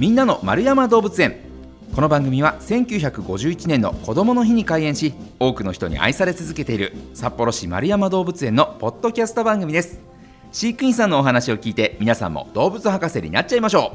みんなの丸山動物園。この番組は1951年の子どもの日に開園し多くの人に愛され続けている札幌市丸山動物園のポッドキャスト番組です。飼育員さんのお話を聞いて皆さんも動物博士になっちゃいましょ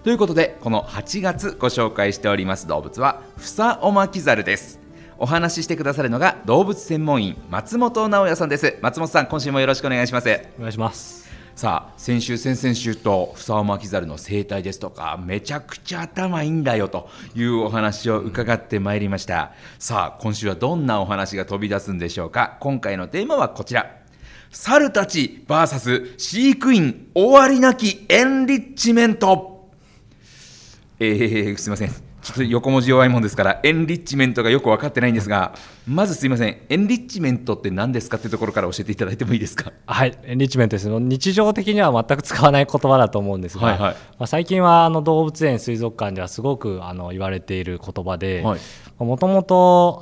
う。ということでこの8月ご紹介しております動物はフサオマキザルです。お話ししてくださるのが動物専門員松本直也さんです。松本さん今週もよろしくお願いします。お願いします。さあ先週先々週とフサオマキザルの生態ですとかめちゃくちゃ頭いいんだよというお話を伺ってまいりました。さあ今週はどんなお話が飛び出すんでしょうか。今回のテーマはこちら。猿たち VS 飼育員終わりなきエンリッチメント。えー、すいません。ちょっと横文字弱いもんですからエンリッチメントがよく分かってないんですがまずすいません。エンリッチメントって何ですかっていうところから教えていただいてもいいですか？はいエンリッチメントです。日常的には全く使わない言葉だと思うんですが、はいはい、まあ、最近はあの動物園水族館ではすごくあの言われている言葉でもともと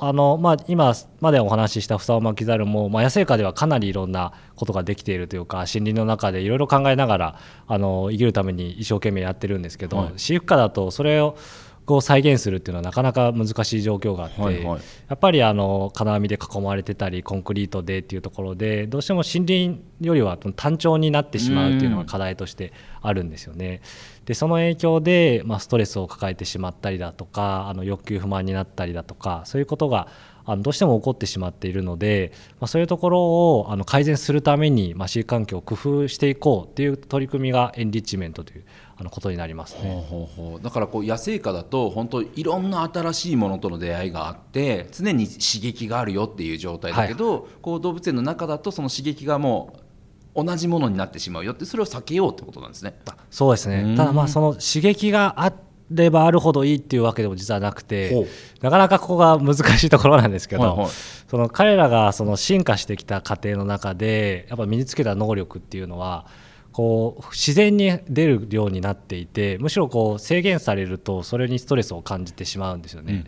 今までお話ししたフサオマキザルも、まあ、野生下ではかなりいろんなことができているというか森林の中でいろいろ考えながらあの生きるために一生懸命やってるんですけど、はい、飼育下だとそれをこう再現するっていうのはなかなか難しい状況があって、はいはい、やっぱりあの金網で囲まれてたりコンクリートでっていうところでどうしても森林よりは単調になってしまうっていうのが課題としてあるんですよね。でその影響で、まあ、ストレスを抱えてしまったりだとかあの欲求不満になったりだとかそういうことがあのどうしても起こってしまっているので、まあ、そういうところをあの改善するために、まあ、飼育環境を工夫していこうっていう取り組みがエンリッチメントというあのことになりますね。ほうほうほう。だからこう野生下だと本当いろんな新しいものとの出会いがあって常に刺激があるよっていう状態だけど、はい、こう動物園の中だとその刺激がもう同じものになってしまうよってそれを避けようってことなんですね。そうですね。ただまあその刺激があればあるほどいいっていうわけでも実はなくてなかなかここが難しいところなんですけど、はいはい、その彼らがその進化してきた過程の中でやっぱ身につけた能力っていうのはこう自然に出るようになっていてむしろこう制限されるとそれにストレスを感じてしまうんですよね。うんうん、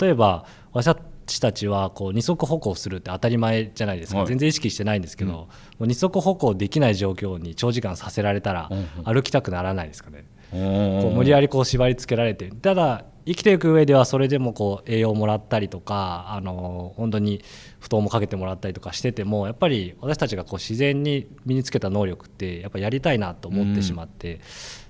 例えば私たちはこう二足歩行するって当たり前じゃないですか、はい、全然意識してないんですけど、うん、もう二足歩行できない状況に長時間させられたら歩きたくならないですかね。こう無理やりこう縛り付けられてただ生きていく上ではそれでもこう栄養をもらったりとかあの本当に布団もかけてもらったりとかしててもやっぱり私たちがこう自然に身につけた能力ってやっぱやりたいなと思ってしまって、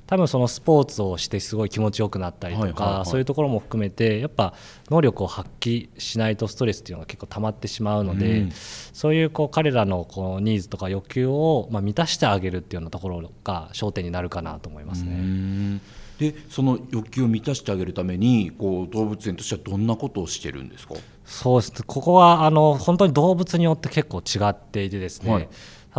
多分そのスポーツをしてすごい気持ちよくなったりとか、そういうところも含めてやっぱ能力を発揮しないとストレスっていうのが結構溜まってしまうので、うん、そういうこう彼らのこうニーズとか欲求をまあ満たしてあげるっていうようなところが焦点になるかなと思いますね。でその欲求を満たしてあげるためにこう動物園としてはどんなことをしてるんですか？そうです。ここはあの本当に動物によって結構違っていてですね、はい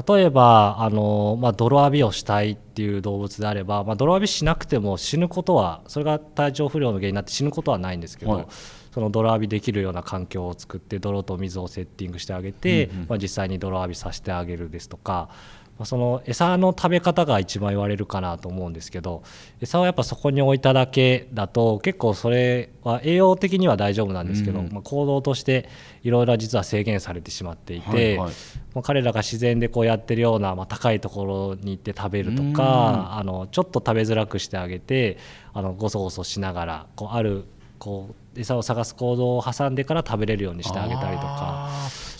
例えばあの、まあ、泥浴びをしたいっていう動物であれば、まあ、泥浴びしなくても死ぬことはそれが体調不良の原因になって死ぬことはないんですけど、はい、その泥浴びできるような環境を作って泥と水をセッティングしてあげて、うんうん、まあ、実際に泥浴びさせてあげるですとかまあ、その餌の食べ方が一番言われるかなと思うんですけど餌をやっぱそこに置いただけだと結構それは栄養的には大丈夫なんですけど、うん、まあ、行動としていろいろ実は制限されてしまっていて、はいはい、まあ、彼らが自然でこうやってるような、まあ、高いところに行って食べるとか、あのちょっと食べづらくしてあげてあのごそごそしながらこうあるこう餌を探す行動を挟んでから食べれるようにしてあげたりとか。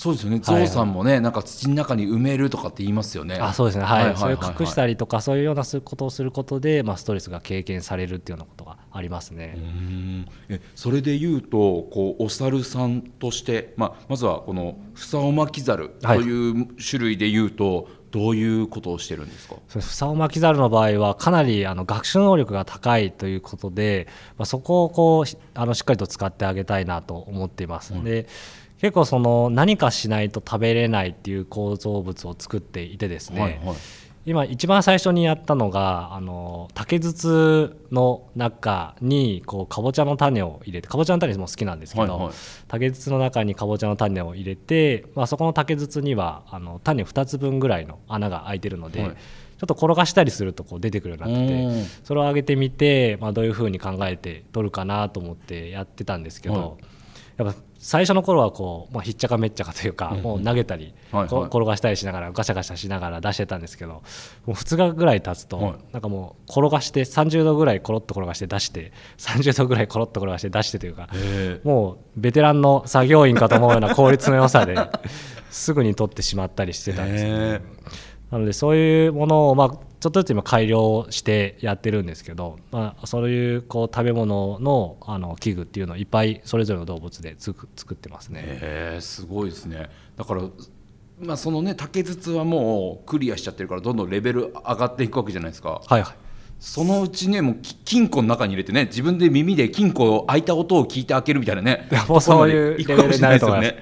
そうですよね、ゾウさんもね、はい、なんか土の中に埋めるとかって言いますよね。あそうですね、はい、はいそれ隠したりとか、そういうようなことをすることで、まあ、ストレスが軽減されるっていうようなことがありますね。えそれでいうと、こうお猿さんとして、まあ、まずはこのフサオマキザルという種類でいうと、はいどういうことをしてるんですか？フサオマキザルの場合はかなりあの学習能力が高いということで、まあ、そこをこうあのしっかりと使ってあげたいなと思っています。うん、で結構その何かしないと食べれないっていう構造物を作っていてですね、はいはい、今一番最初にやったのがあの竹筒の中にこうかぼちゃの種を入れてかぼちゃの種も好きなんですけど、はいはい、竹筒の中にかぼちゃの種を入れて、まあ、そこの竹筒にはあの種2つ分ぐらいの穴が開いてるので、はい、ちょっと転がしたりするとこう出てくるようになっててそれを上げてみて、まあ、どういうふうに考えて取るかなと思ってやってたんですけど。はいやっぱ最初の頃はこう、まあ、ひっちゃかめっちゃかというか、もう投げたり、はいはい、転がしたりしながらガシャガシャしながら出してたんですけどもう2日ぐらい経つと、はい、なんかもう転がして30度ぐらいコロッと転がして出して30度ぐらいコロッと転がして出してというかもうベテランの作業員かと思うような効率の良さで すぐに取ってしまったりしてたんですね。なのでそういうものを、まあ、ちょっとずつ今改良してやってるんですけど、まあ、そういうこう食べ物のあの器具っていうのをいっぱいそれぞれの動物でつく作ってますね。へすごいですねだからまあ、そのね竹筒はもうクリアしちゃってるからどんどんレベル上がっていくわけじゃないですか。はいはいそのうちねもう金庫の中に入れてね自分で耳で金庫開いた音を聞いて開けるみたいなねもうそういうレベルになると思います。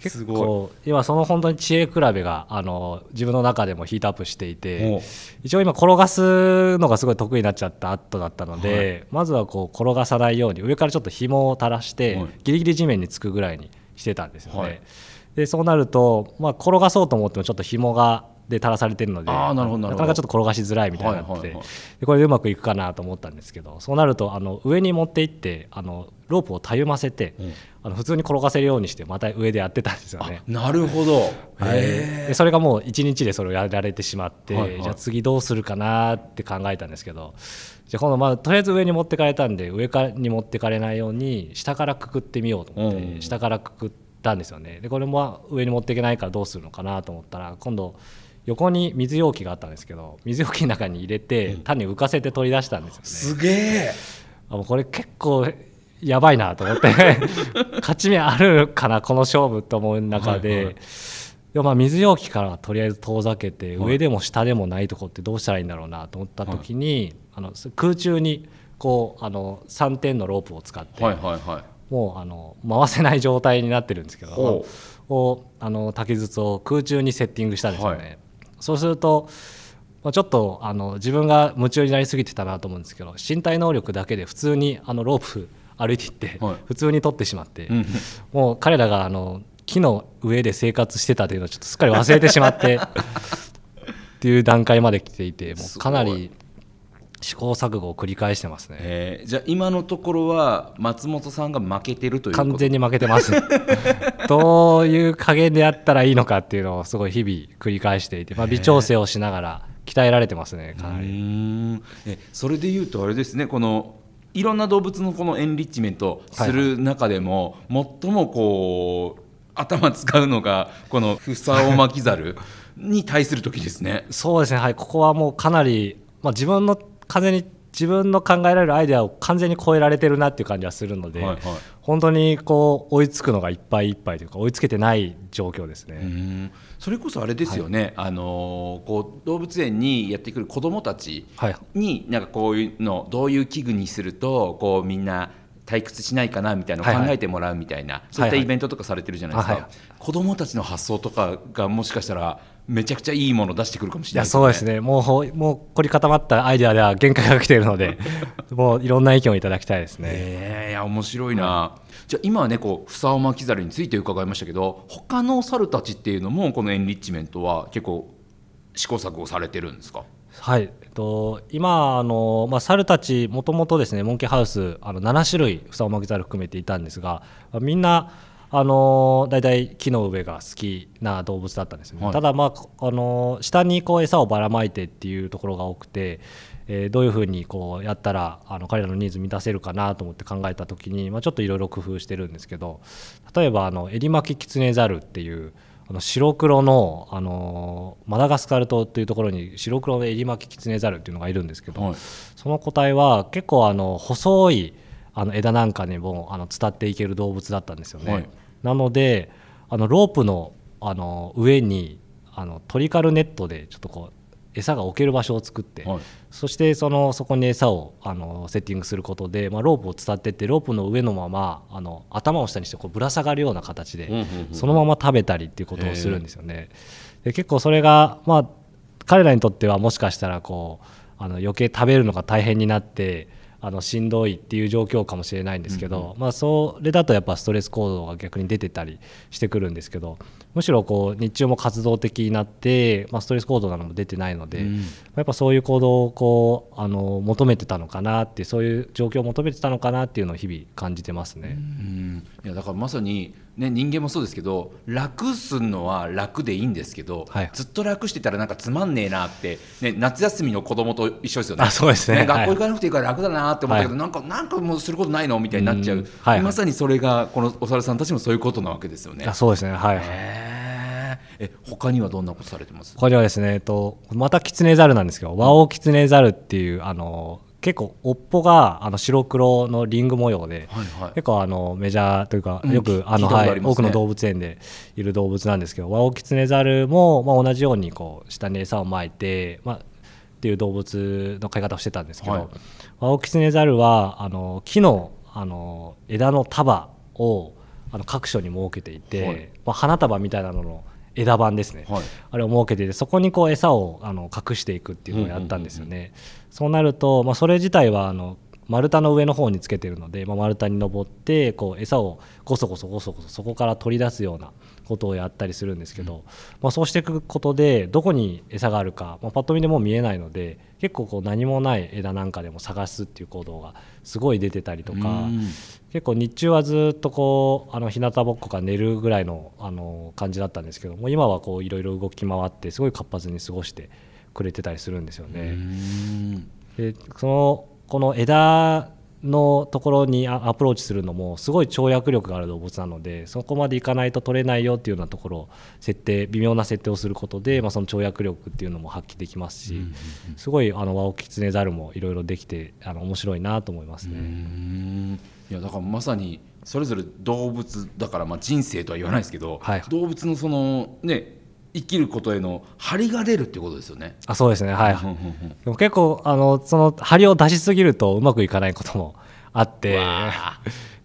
結構。今その本当に知恵比べがあの自分の中でもヒートアップしていて一応今転がすのがすごい得意になっちゃった後だったので、はい、まずはこう転がさないように上からちょっと紐を垂らして、はい、ギリギリ地面につくぐらいにしてたんですよね。はい、でそうなると、まあ、転がそうと思ってもちょっと紐がで垂らされてるのでなかなかちょっと転がしづらいみたいになって、でこれでうまくいくかなと思ったんですけどそうなるとあの上に持っていってあのロープをたゆませて、うん、あの普通に転がせるようにしてまた上でやってたんですよね。なるほど、はい、でそれがもう1日でそれをやられてしまって、はいはい、じゃあ次どうするかなって考えたんですけどじゃあ今度まあとりあえず上に持ってかれたんで上からに持ってかれないように下からくくってみようと思って、うん、下からくくったんですよね。でこれも上に持っていけないからどうするのかなと思ったら今度横に水容器があったんですけど水容器の中に入れて種浮かせて取り出したんですよね。すげえ。あこれ結構やばいなと思って。勝ち目あるかなこの勝負と思う中で、はいはい、でまあ水容器からとりあえず遠ざけて、上でも下でもないとこってどうしたらいいんだろうなと思った時に、はい、あの空中にこうあの3点のロープを使って、はいはいはい、もうあの回せない状態になってるんですけどをあの竹筒を空中にセッティングしたんですよね。そうするとちょっとあの自分が夢中になりすぎてたなと思うんですけど身体能力だけで普通にあのロープ歩いていって普通に取ってしまって、もう彼らがあの木の上で生活してたというのをちょっとすっかり忘れてしまって っていう段階まで来ていてもうかなり試行錯誤を繰り返してますね、えー、じゃあ今のところは松本さんが負けてるという完全に負けてます どういう加減でやったらいいのかっていうのをすごい日々繰り返していて、まあ、微調整をしながら鍛えられてますねかなり。えそれでいうとあれですねこのいろんな動物のこのエンリッチメントする中でも、はい、最もこう頭使うのがこのフサオマキザルに対する時ですね。そうですね。はいここはもうかなり、まあ、自分の完全に自分の考えられるアイデアを完全に超えられてるなっていう感じはするので、はいはい、本当にこう追いつくのがいっぱいいっぱいというか追いつけてない状況ですね。それこそあれですよね、はい、あのこう動物園にやってくる子どもたちに、なんかこういうのどういう器具にするとこうみんな退屈しないかなみたいなのを考えてもらうみたいな、はいはい、そういったイベントとかされてるじゃないですか、はいはい、子どもたちの発想とかがもしかしたらめちゃくちゃいいものを出してくるかもしれない、ね、そうですね。もうもう凝り固まったアイデアでは限界が来ているので もういろんな意見をいただきたいですね。えー、いや面白いな、じゃあ今はねこうフサオマキザルについて伺いましたけど他の猿たちっていうのもこのエンリッチメントは結構試行錯誤されてるんですか？はい、と、今あの、まあ、猿たちもともとですねモンキーハウスあの7種類フサオマキザル含めていたんですがみんなあの大体木の上が好きな動物だったんですよね、はい、ただ、まああの下にこう餌をばらまいてっていうところが多くて、えー、どういうふうにこうやったらあの彼らのニーズ満たせるかなと思って考えた時に、まあ、ちょっといろいろ工夫してるんですけど例えばあのエリマキキツネザルっていうあの白黒のあのマダガスカル島っていうところに白黒のエリマキキツネザルっていうのがいるんですけど、はい、その個体は結構あの細いあの枝なんかにもあの伝っていける動物だったんですよね。はい、なのであのロープのあの上にあのトリカルネットでちょっとこう餌が置ける場所を作って、はい、そしてそのそこに餌をあのセッティングすることで、まあ、ロープを伝ってってロープの上のままあの頭を下にしてこうぶら下がるような形で、そのまま食べたりっていうことをするんですよね。で結構それが、まあ、彼らにとってはもしかしたらこうあの余計食べるのが大変になってあのしんどいっていう状況かもしれないんですけど、うんうん、まあ、それだとやっぱストレス行動が逆に出てたりしてくるんですけどむしろこう日中も活動的になって、まあ、ストレス行動なども出てないので、うん、やっぱそういう行動をこうあの求めてたのかなってそういう状況を求めてたのかなっていうのを日々感じてますね。うん、いやだからまさにね、人間もそうですけど楽すんのは楽でいいんですけど、はい、ずっと楽してたらなんかつまんねえなって、ね、夏休みの子供と一緒ですよね。あそうですね、ね、学校行かなくていいから楽だなって思ったけど、はい、なんかなんかもうすることないのみたいになっちゃう、はい、まさにそれがこのお猿さんたちもそういうことなわけですよね。あそうですね。はい。え他にはどんなことされてます？他にはですね、えっと、またキツネザルなんですけど、ワオキツネザルっていうあの結構尾っぽがあの白黒のリング模様で、はいはい、結構あのメジャーというかよく、あの、はい、多くの動物園でいる動物なんですけどワオキツネザルも、まあ、同じようにこう下に餌をまいて、まあ、っていう動物の飼い方をしてたんですけど、はい、ワオキツネザルはあの木のあの枝の束をあの各所に設けていて、はい、まあ、花束みたいなのの枝盤ですね、はい、あれを設けていてそこにこう餌をあの隠していくっていうのをやったんですよね。うんうんうんうん。そうなると、まあ、それ自体はあの丸太の上の方につけてるので、まあ、丸太に登ってこう餌をごそごそごそごそそこから取り出すようなことをやったりするんですけど、うん、まあ、そうしていくことでどこに餌があるか、まあ、パッと見でも見えないので結構こう何もない枝なんかでも探すっていう行動がすごい出てたりとか、うん、結構日中はずっとこうあの日向ぼっこが寝るぐらいのあの感じだったんですけども今はこういろいろ動き回ってすごい活発に過ごしてくれてたりするんですよね。でそのこの枝のところにアプローチするのもすごい跳躍力がある動物なのでそこまでいかないと取れないよっていうようなところを設定微妙な設定をすることで、まあ、その跳躍力っていうのも発揮できますし、すごいあのワオキツネザルもいろいろできてあの面白いなと思いますね。いやだからまさにそれぞれ動物だからまあ人生とは言わないですけど、はい、動物のそのね生きることへの張りが出るっていうことですよね。あそうですねはい。でも結構あのその張りを出しすぎるとうまくいかないこともあって。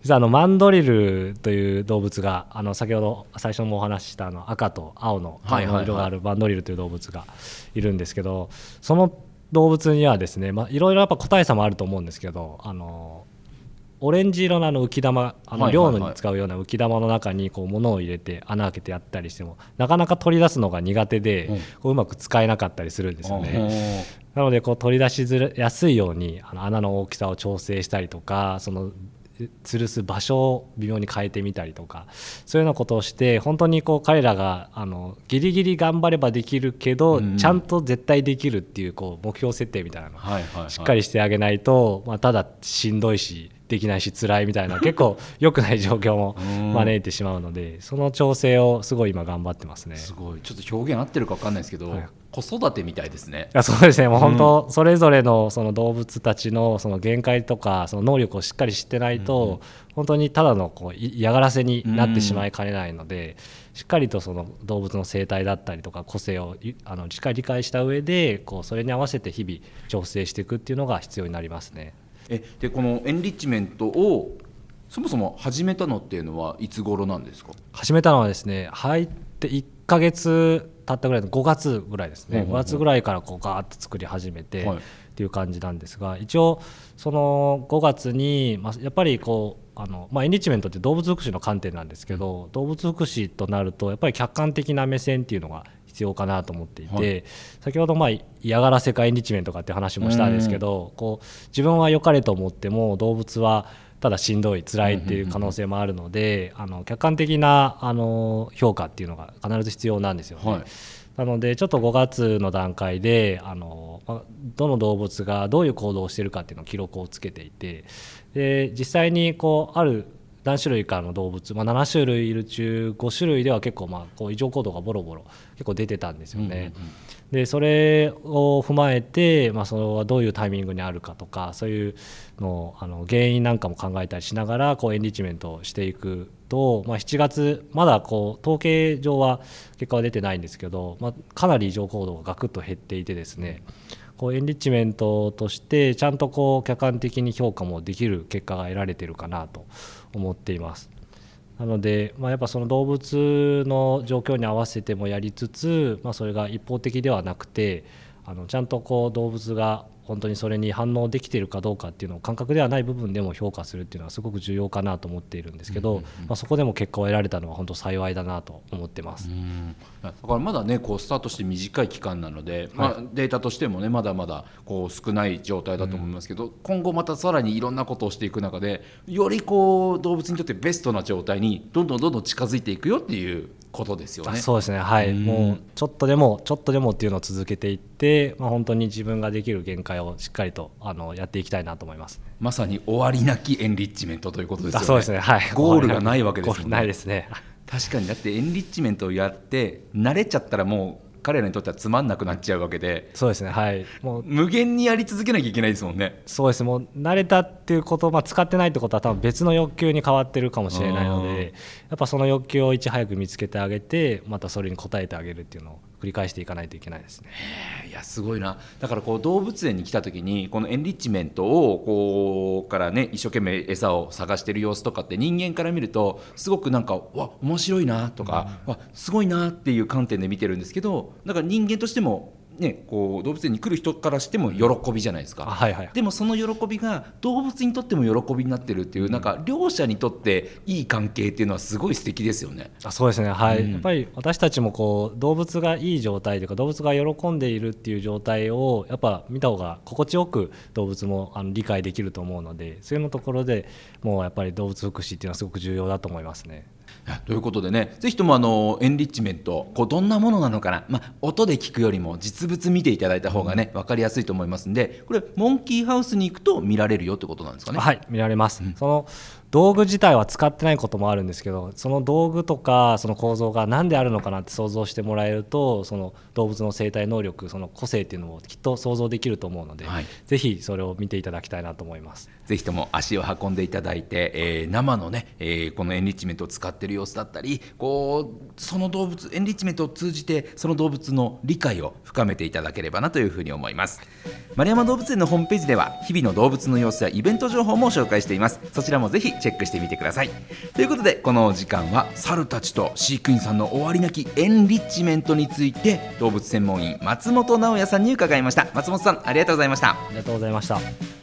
実はあのマンドリルという動物があの先ほど最初もお話ししたあの赤と青の色があるマンドリルという動物がいるんですけどその動物にはですねまあいろいろやっぱ個体差もあると思うんですけどあのオレンジ色のあの浮き玉あの漁に使うような浮き玉の中にこう物を入れて穴開けてやったりしてもなかなか取り出すのが苦手で、こううまく使えなかったりするんですよね。なのでこう取り出しやすいようにあの穴の大きさを調整したりとかその吊るす場所を微妙に変えてみたりとかそういうようなことをして本当にこう彼らがあのギリギリ頑張ればできるけど、うん、ちゃんと絶対できるっていうこう目標設定みたいなのをしっかりしてあげないと、まあ、ただしんどいしできないし辛いみたいな 結構良くない状況も招いてしまうのでその調整をすごい今頑張ってますね。すごい。ちょっと表現合ってるか分かんないですけど、はい、子育てみたいですね。いやそうですね。もう本当、それぞれのその動物たちのその限界とかその能力をしっかり知ってないと、本当にただのこう嫌がらせになってしまいかねないので、しっかりとその動物の生態だったりとか個性をあのしっかり理解した上でこうそれに合わせて日々調整していくっていうのが必要になりますね。えでこのエンリッチメントをそもそも始めたのっていうのはいつ頃なんですか？始めたのはですね入って1か月経ったぐらいの5月ぐらいですね、5月ぐらいからこうガーッと作り始めて、っていう感じなんですが一応その5月に、まあ、やっぱりこうあの、まあ、エンリッチメントって動物福祉の観点なんですけど動物福祉となるとやっぱり客観的な目線っていうのが必要かなと思っていて、はい、先ほどまあ嫌がらせかエンリッチメントかって話もしたんですけど、こう自分は良かれと思っても動物はただしんどい辛いっていう可能性もあるので、あの客観的なあの評価っていうのが必ず必要なんですよね。はい。なのでちょっと5月の段階であのどの動物がどういう行動をしているかっていうのを記録をつけていてで実際にこうある何種類かの動物、まあ、7種類いる中5種類では結構まあこう異常行動がボロボロ結構出てたんですよね。うんうんうん、でそれを踏まえて、まあ、それはどういうタイミングにあるかとかそういうのあの原因なんかも考えたりしながらこうエンリッチメントをしていくと、まあ、7月まだこう統計上は結果は出てないんですけど、まあ、かなり異常行動がガクッと減っていてですねこうエンリッチメントとしてちゃんとこう客観的に評価もできる結果が得られてるかなと思っています。なので、まあ、やっぱその動物の状況に合わせてもやりつつ、まあ、それが一方的ではなくてあのちゃんとこう動物が本当にそれに反応できているかどうかっていうのを感覚ではない部分でも評価するっていうのはすごく重要かなと思っているんですけど、まあ、そこでも結果を得られたのは本当幸いだなと思ってます。だからまだねこうスタートして短い期間なので、まあ、データとしてもねまだまだこう少ない状態だと思いますけど、うん、今後またさらにいろんなことをしていく中でよりこう動物にとってベストな状態にどんどんどんどん近づいていくよっていうことですよね。そうですねはい、もうちょっとでもちょっとでもっていうのを続けていって、まあ、本当に自分ができる限界をしっかりとあのやっていきたいなと思います。まさに終わりなきエンリッチメントということですよね。そうですねはい。ゴールがないわけですね。ないですね。確かにだってエンリッチメントをやって慣れちゃったらもう彼らにとってはつまんなくなっちゃうわけで。そうですねはい。もう。無限にやり続けなきゃいけないですもんね。そうですもう慣れたっていうこと、まあ、使ってないってことは多分別の欲求に変わってるかもしれないのでやっぱその欲求をいち早く見つけてあげてまたそれに応えてあげるっていうのを繰り返していかないといけないですね。いやすごいなだからこう動物園に来た時にこのエンリッチメントをこうからね一生懸命餌を探してる様子とかって人間から見るとすごくなんかわ面白いなとか、うん、わすごいなっていう観点で見てるんですけどだから人間としてもね、こう動物園に来る人からしても喜びじゃないですか、はいはい、でもその喜びが動物にとっても喜びになってるっていう、うん、なん。か両者にとっていい関係っていうのはすごい素敵ですよね。あそうですね。はい、うん、やっぱり私たちもこう動物がいい状態というか動物が喜んでいるっていう状態をやっぱ見た方が心地よく動物もあの理解できると思うのでそういうのところでもうやっぱり動物福祉っていうのはすごく重要だと思いますね。ということでねぜひともあのエンリッチメントこうどんなものなのかな、まあ、音で聞くよりも実物見ていただいた方がね分かりやすいと思いますんでこれモンキーハウスに行くと見られるよってことなんですかね。はい見られます、うん、その道具自体は使ってないこともあるんですけどその道具とかその構造が何であるのかなって想像してもらえるとその動物の生態能力その個性っていうのもきっと想像できると思うので、はい、ぜひそれを見ていただきたいなと思います。ぜひとも足を運んでいただいて、えー、生のね、えー、このエンリッチメントを使っている様子だったりこうその動物エンリッチメントを通じてその動物の理解を深めていただければなというふうに思います。丸山動物園のホームページでは日々の動物の様子やイベント情報も紹介しています。そちらもぜひチェックしてみてください。ということでこの時間は猿たちと飼育員さんの終わりなきエンリッチメントについて動物専門員松本直也さんに伺いました。松本さんありがとうございました。ありがとうございました。